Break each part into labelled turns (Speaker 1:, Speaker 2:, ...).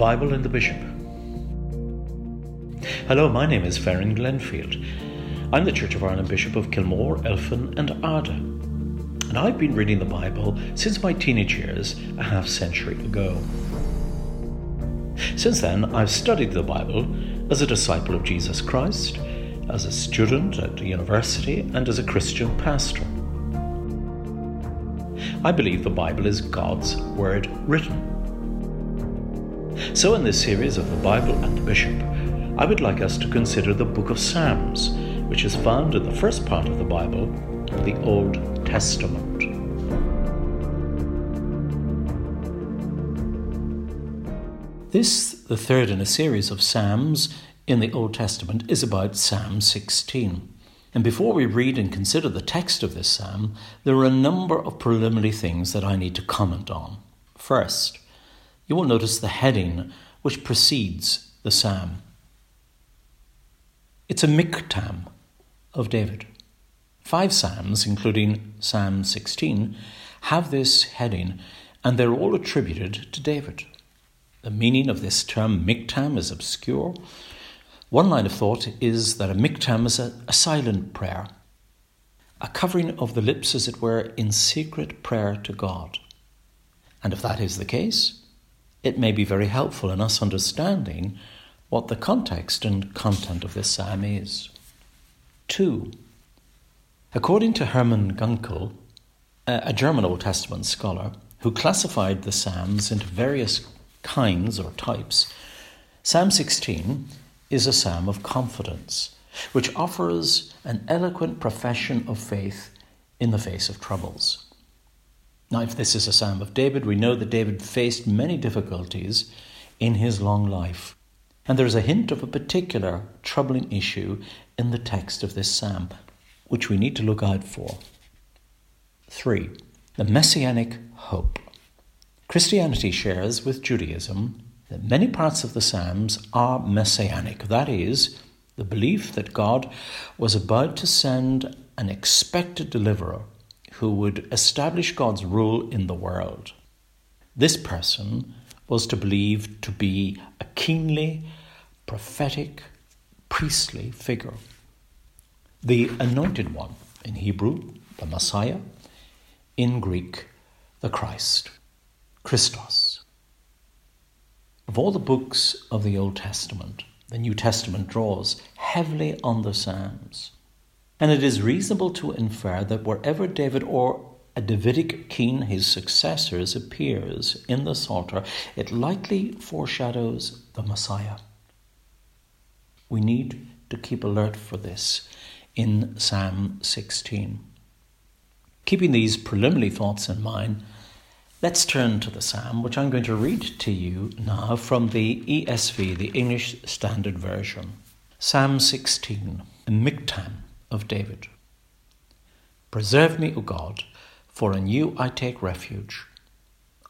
Speaker 1: Bible and the Bishop. Hello, my name is Ferran Glenfield. I'm the Church of Ireland Bishop of Kilmore, Elphin, and Ardagh. And I've been reading the Bible since my teenage years, a half century ago. Since then, I've studied the Bible as a disciple of Jesus Christ, as a student at university, and as a Christian pastor. I believe the Bible is God's Word written. So, in this series of the Bible and the Bishop, I would like us to consider the book of Psalms, which is found in the first part of the Bible, the Old Testament. This, the third in a series of Psalms in the Old Testament, is about Psalm 16. And before we read and consider the text of this psalm, there are a number of preliminary things that I need to comment on. First, you will notice the heading which precedes the psalm. It's a miktam of David. Five psalms, including Psalm 16, have this heading, and they're all attributed to David. The meaning of this term miktam is obscure, one line of thought is that a miktam is a, a silent prayer, a covering of the lips, as it were, in secret prayer to God. And if that is the case, it may be very helpful in us understanding what the context and content of this psalm is. 2. According to Hermann Gunkel, a German Old Testament scholar who classified the Psalms into various kinds or types, Psalm 16 is a psalm of confidence, which offers an eloquent profession of faith in the face of troubles. Now, if this is a psalm of David, we know that David faced many difficulties in his long life. And there is a hint of a particular troubling issue in the text of this psalm, which we need to look out for. 3. The Messianic Hope. Christianity shares with Judaism that many parts of the Psalms are messianic. That is, the belief that God was about to send an expected deliverer who would establish God's rule in the world. This person was to believe to be a keenly prophetic, priestly figure. The anointed one, in Hebrew, the Messiah, in Greek, the Christ, Christos. Of all the books of the Old Testament, the New Testament draws heavily on the Psalms. And it is reasonable to infer that wherever David or a Davidic king, his successors, appears in the Psalter, it likely foreshadows the Messiah. We need to keep alert for this in Psalm 16. Keeping these preliminary thoughts in mind, Let's turn to the psalm, which I'm going to read to you now from the ESV, the English Standard Version. Psalm 16, a miktam of David. Preserve me, O God, for in you I take refuge.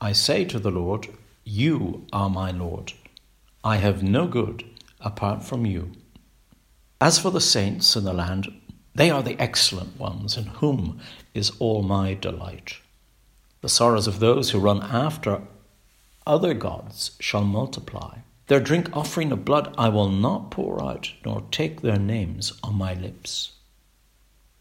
Speaker 1: I say to the Lord, You are my Lord. I have no good apart from you. As for the saints in the land, they are the excellent ones, in whom is all my delight. The sorrows of those who run after other gods shall multiply. Their drink offering of blood I will not pour out, nor take their names on my lips.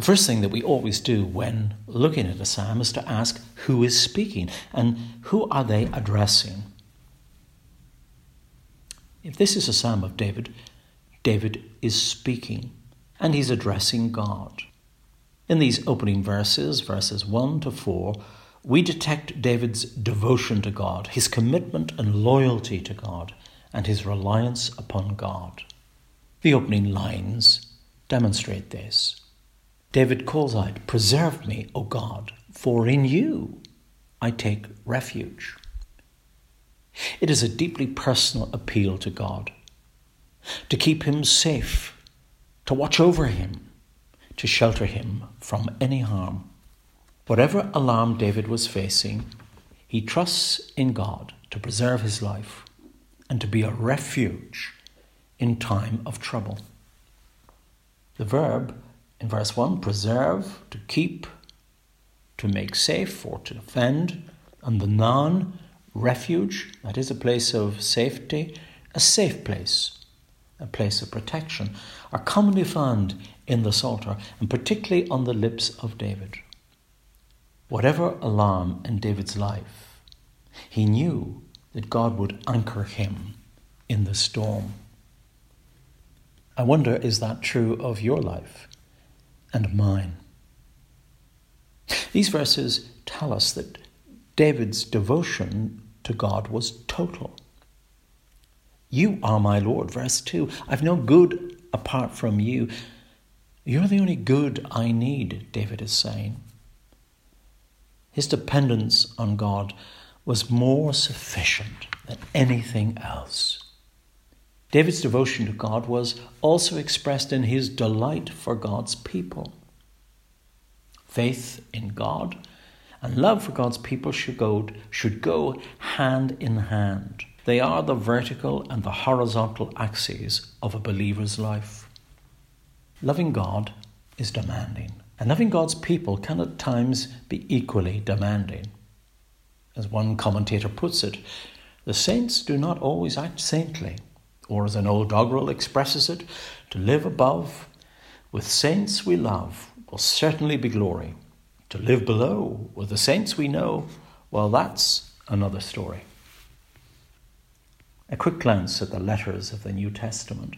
Speaker 1: The first thing that we always do when looking at a psalm is to ask who is speaking and who are they addressing. If this is a psalm of David, David is speaking and he's addressing God. In these opening verses, verses 1 to 4, we detect David's devotion to God, his commitment and loyalty to God, and his reliance upon God. The opening lines demonstrate this. David calls out, Preserve me, O God, for in you I take refuge. It is a deeply personal appeal to God to keep him safe, to watch over him, to shelter him from any harm. Whatever alarm David was facing, he trusts in God to preserve his life and to be a refuge in time of trouble. The verb in verse 1 preserve, to keep, to make safe, or to defend, and the noun refuge, that is a place of safety, a safe place, a place of protection, are commonly found in the Psalter and particularly on the lips of David. Whatever alarm in David's life, he knew that God would anchor him in the storm. I wonder, is that true of your life and mine? These verses tell us that David's devotion to God was total. You are my Lord, verse 2. I've no good apart from you. You're the only good I need, David is saying. His dependence on God was more sufficient than anything else. David's devotion to God was also expressed in his delight for God's people. Faith in God and love for God's people should go, should go hand in hand. They are the vertical and the horizontal axes of a believer's life. Loving God is demanding. And loving God's people can at times be equally demanding. As one commentator puts it, the saints do not always act saintly, or as an old doggerel expresses it, to live above, with saints we love, will certainly be glory. To live below, with the saints we know, well, that's another story. A quick glance at the letters of the New Testament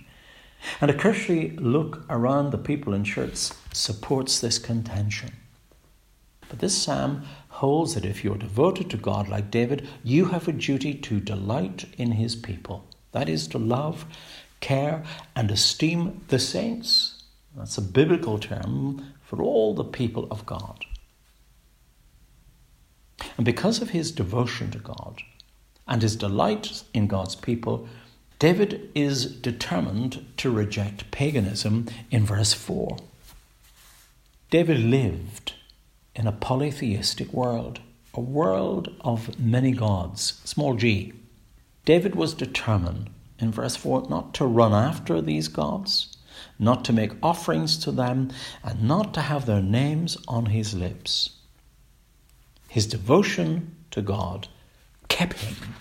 Speaker 1: and a cursory look around the people in shirts supports this contention. But this psalm holds that if you're devoted to God like David, you have a duty to delight in his people. That is, to love, care, and esteem the saints. That's a biblical term for all the people of God. And because of his devotion to God and his delight in God's people, David is determined to reject paganism in verse 4. David lived in a polytheistic world, a world of many gods, small g. David was determined in verse 4 not to run after these gods, not to make offerings to them, and not to have their names on his lips. His devotion to God kept him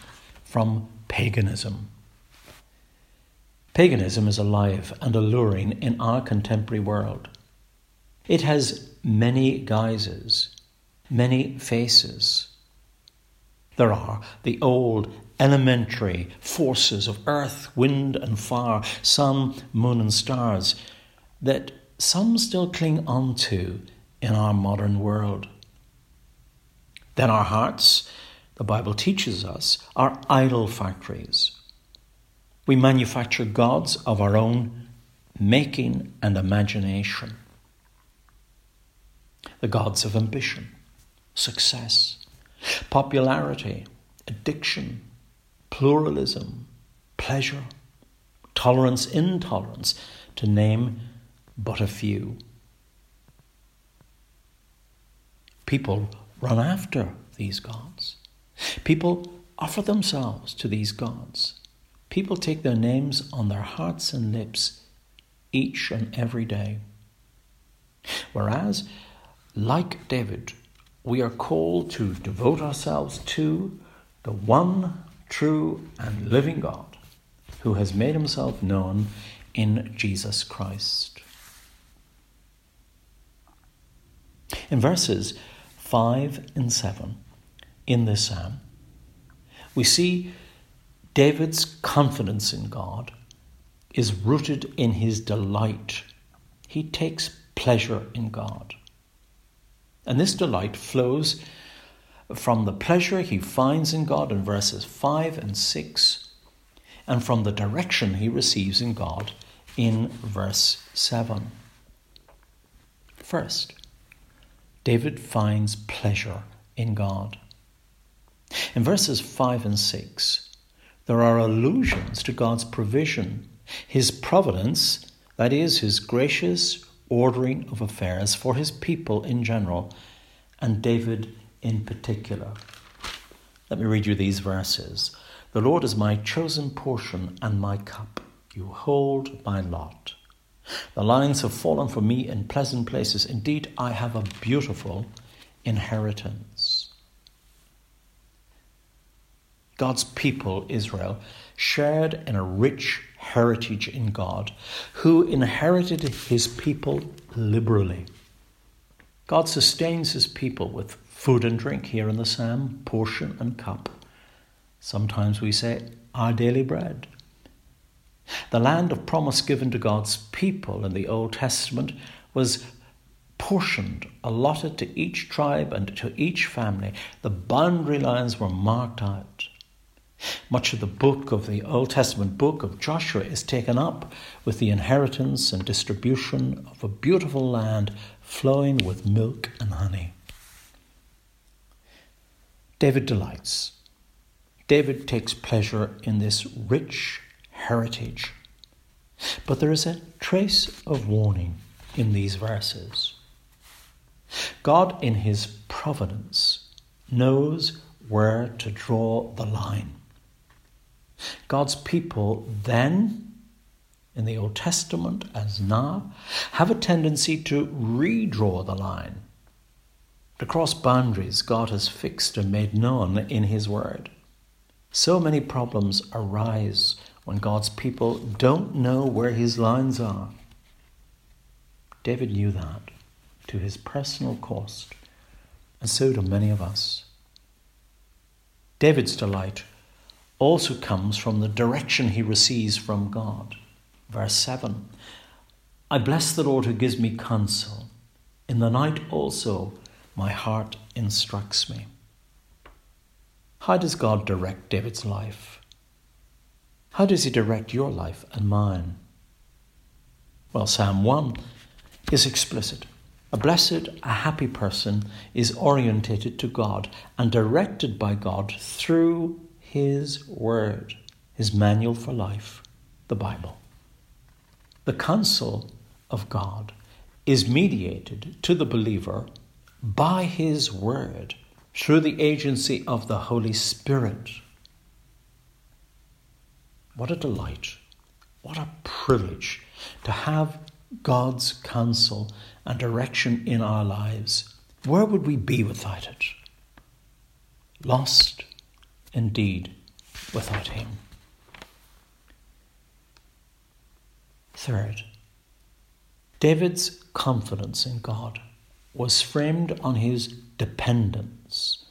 Speaker 1: from paganism. Paganism is alive and alluring in our contemporary world. It has many guises, many faces. There are the old elementary forces of earth, wind, and fire, sun, moon, and stars that some still cling on to in our modern world. Then our hearts, the Bible teaches us, are idol factories we manufacture gods of our own making and imagination. The gods of ambition, success, popularity, addiction, pluralism, pleasure, tolerance, intolerance, to name but a few. People run after these gods. People offer themselves to these gods. People take their names on their hearts and lips each and every day. Whereas, like David, we are called to devote ourselves to the one true and living God who has made himself known in Jesus Christ. In verses 5 and 7 in this psalm, we see David's confidence in God is rooted in his delight. He takes pleasure in God. And this delight flows from the pleasure he finds in God in verses 5 and 6, and from the direction he receives in God in verse 7. First, David finds pleasure in God. In verses 5 and 6, there are allusions to God's provision, his providence, that is, his gracious ordering of affairs for his people in general, and David in particular. Let me read you these verses. The Lord is my chosen portion and my cup. You hold my lot. The lines have fallen for me in pleasant places. Indeed, I have a beautiful inheritance. God's people, Israel, shared in a rich heritage in God, who inherited his people liberally. God sustains his people with food and drink here in the psalm, portion and cup. Sometimes we say, our daily bread. The land of promise given to God's people in the Old Testament was portioned, allotted to each tribe and to each family. The boundary lines were marked out. Much of the book of the Old Testament book of Joshua is taken up with the inheritance and distribution of a beautiful land flowing with milk and honey. David delights. David takes pleasure in this rich heritage. But there is a trace of warning in these verses. God, in his providence, knows where to draw the line. God's people then, in the Old Testament as now, have a tendency to redraw the line. To cross boundaries God has fixed and made known in His Word. So many problems arise when God's people don't know where His lines are. David knew that to his personal cost, and so do many of us. David's delight also comes from the direction he receives from God. Verse 7 I bless the Lord who gives me counsel. In the night also my heart instructs me. How does God direct David's life? How does he direct your life and mine? Well, Psalm 1 is explicit. A blessed, a happy person is orientated to God and directed by God through his Word, His manual for life, the Bible. The counsel of God is mediated to the believer by His Word through the agency of the Holy Spirit. What a delight, what a privilege to have God's counsel and direction in our lives. Where would we be without it? Lost indeed without him. Third, David's confidence in God was framed on his dependence,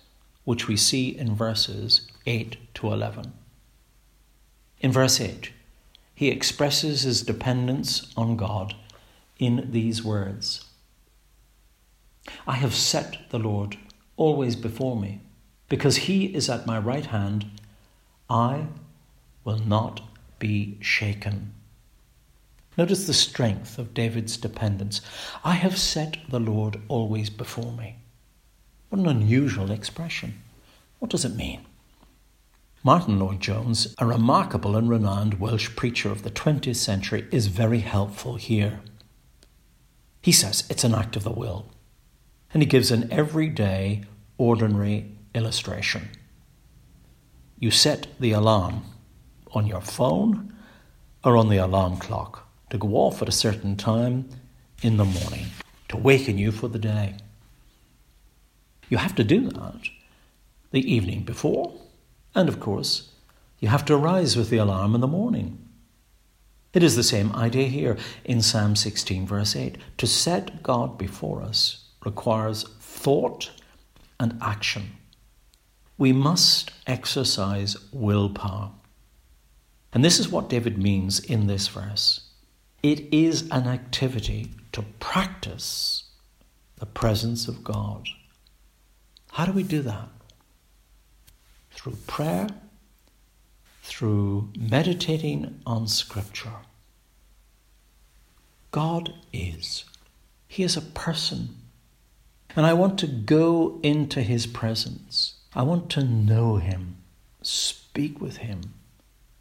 Speaker 1: which we see in verses 8 to 11. In verse 8, he expresses his dependence on God in these words I have set the Lord always before me. Because he is at my right hand, I will not be shaken. Notice the strength of David's dependence. I have set the Lord always before me. What an unusual expression. What does it mean? Martyn Lloyd-Jones, a remarkable and renowned Welsh preacher of the 20th century, is very helpful here. He says it's an act of the will, and he gives an everyday, ordinary illustration. You set the alarm on your phone or on the alarm clock to go off at a certain time in the morning to waken you for the day. You have to do that the evening before, and of course, you have to arise with the alarm in the morning. It is the same idea here in Psalm 16, verse 8. To set God before us requires thought and action we must exercise willpower. And this is what David means in this verse it is an activity to practice the presence of God. How do we do that? Through prayer, through meditating on Scripture. God is. He is a person. And I want to go into His presence. I want to know Him, speak with Him.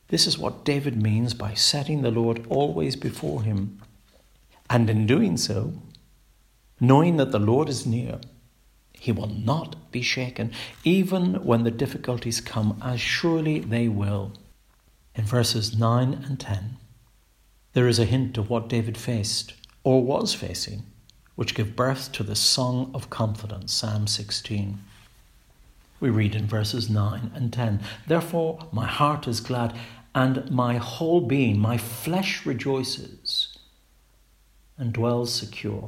Speaker 1: This is what David means by setting the Lord always before him. And in doing so, knowing that the Lord is near, he will not be shaken, even when the difficulties come, as surely they will. In verses 9 and 10, there is a hint of what David faced, or was facing, which give birth to the Song of Confidence, Psalm 16. We read in verses 9 and 10 Therefore, my heart is glad, and my whole being, my flesh rejoices and dwells secure.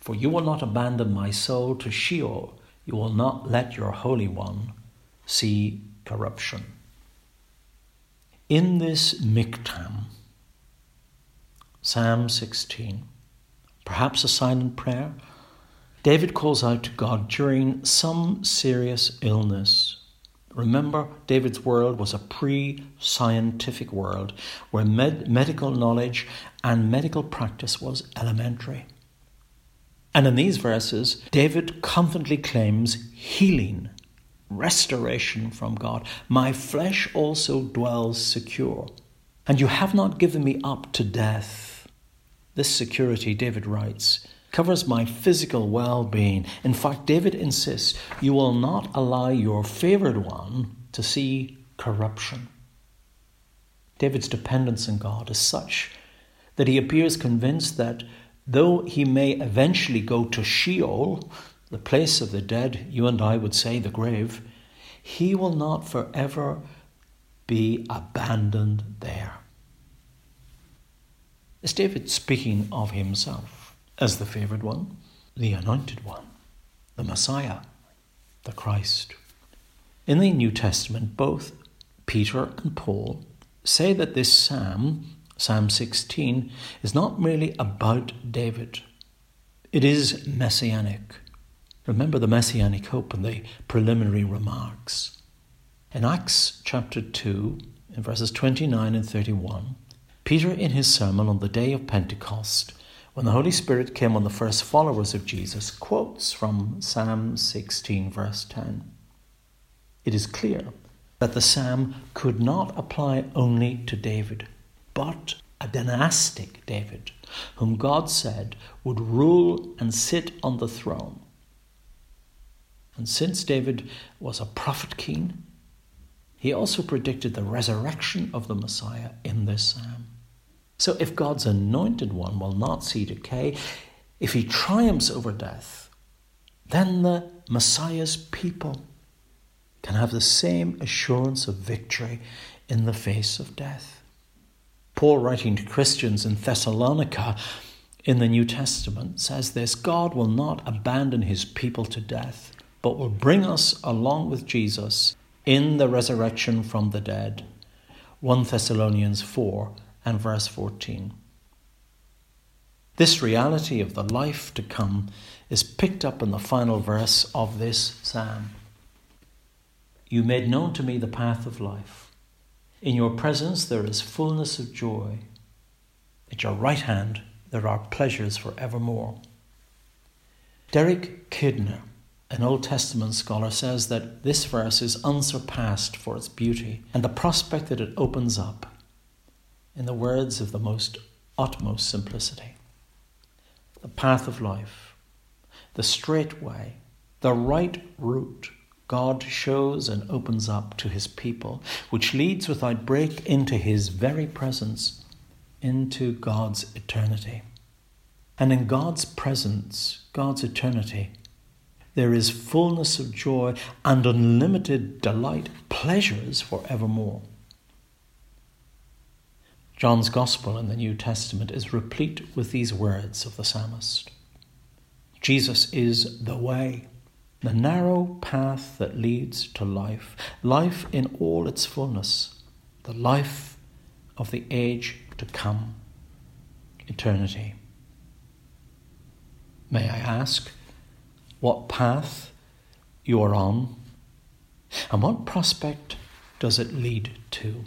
Speaker 1: For you will not abandon my soul to Sheol, you will not let your Holy One see corruption. In this miktam, Psalm 16, perhaps a silent prayer, David calls out to God during some serious illness Remember, David's world was a pre scientific world where med- medical knowledge and medical practice was elementary. And in these verses, David confidently claims healing, restoration from God. My flesh also dwells secure, and you have not given me up to death. This security, David writes, covers my physical well being. In fact, David insists you will not allow your favored one to see corruption. David's dependence on God is such that he appears convinced that though he may eventually go to Sheol, the place of the dead, you and I would say the grave, he will not forever be abandoned there. Is David speaking of himself? As the favored one, the anointed one, the Messiah, the Christ. In the New Testament, both Peter and Paul say that this psalm, Psalm 16, is not merely about David, it is messianic. Remember the messianic hope in the preliminary remarks. In Acts chapter 2, in verses 29 and 31, Peter, in his sermon on the day of Pentecost, when the Holy Spirit came on the first followers of Jesus, quotes from Psalm 16, verse 10. It is clear that the psalm could not apply only to David, but a dynastic David, whom God said would rule and sit on the throne. And since David was a prophet king, he also predicted the resurrection of the Messiah in this psalm. So if God's anointed one will not see decay, if he triumphs over death, then the Messiah's people can have the same assurance of victory in the face of death. Paul, writing to Christians in Thessalonica in the New Testament, says this God will not abandon his people to death, but will bring us along with Jesus in the resurrection from the dead. 1 Thessalonians 4 and verse 14. This reality of the life to come is picked up in the final verse of this psalm. You made known to me the path of life. In your presence there is fullness of joy. At your right hand there are pleasures for evermore. Derek Kidner, an Old Testament scholar, says that this verse is unsurpassed for its beauty and the prospect that it opens up in the words of the most utmost simplicity. The path of life, the straight way, the right route God shows and opens up to his people, which leads without break into his very presence, into God's eternity. And in God's presence, God's eternity, there is fullness of joy and unlimited delight, pleasures for evermore. John's Gospel in the New Testament is replete with these words of the psalmist Jesus is the way, the narrow path that leads to life, life in all its fullness. the life of the age to come, eternity. May I ask what path you are on and what prospect does it lead to?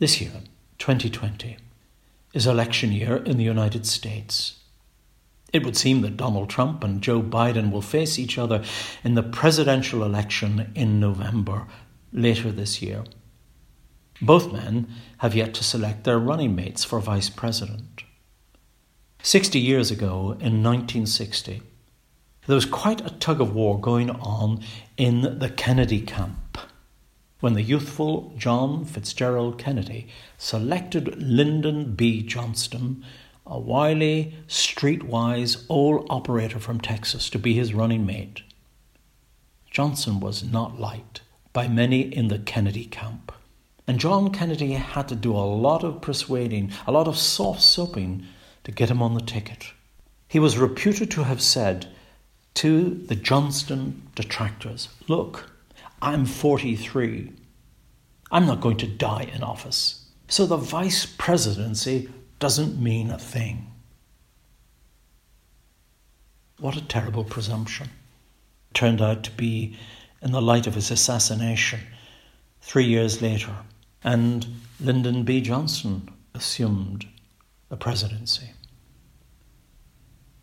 Speaker 1: This year, 2020, is election year in the United States. It would seem that Donald Trump and Joe Biden will face each other in the presidential election in November later this year. Both men have yet to select their running mates for vice president. Sixty years ago, in 1960, there was quite a tug of war going on in the Kennedy camp when the youthful John Fitzgerald Kennedy selected Lyndon B. Johnson, a wily, streetwise old operator from Texas, to be his running mate. Johnson was not liked by many in the Kennedy camp. And John Kennedy had to do a lot of persuading, a lot of soft soaping to get him on the ticket. He was reputed to have said to the Johnson detractors Look, I'm 43. I'm not going to die in office. So the vice presidency doesn't mean a thing. What a terrible presumption. Turned out to be in the light of his assassination three years later, and Lyndon B. Johnson assumed the presidency.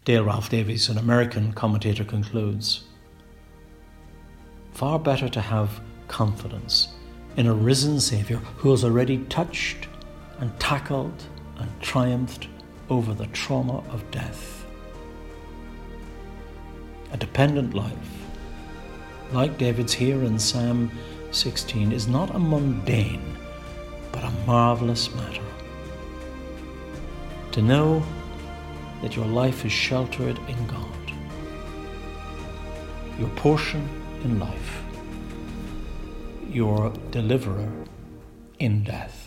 Speaker 1: Dale Ralph Davis, an American commentator, concludes Far better to have confidence in a risen Saviour who has already touched and tackled and triumphed over the trauma of death. A dependent life, like David's here in Psalm 16, is not a mundane but a marvellous matter. To know that your life is sheltered in God, your portion in life your deliverer in death.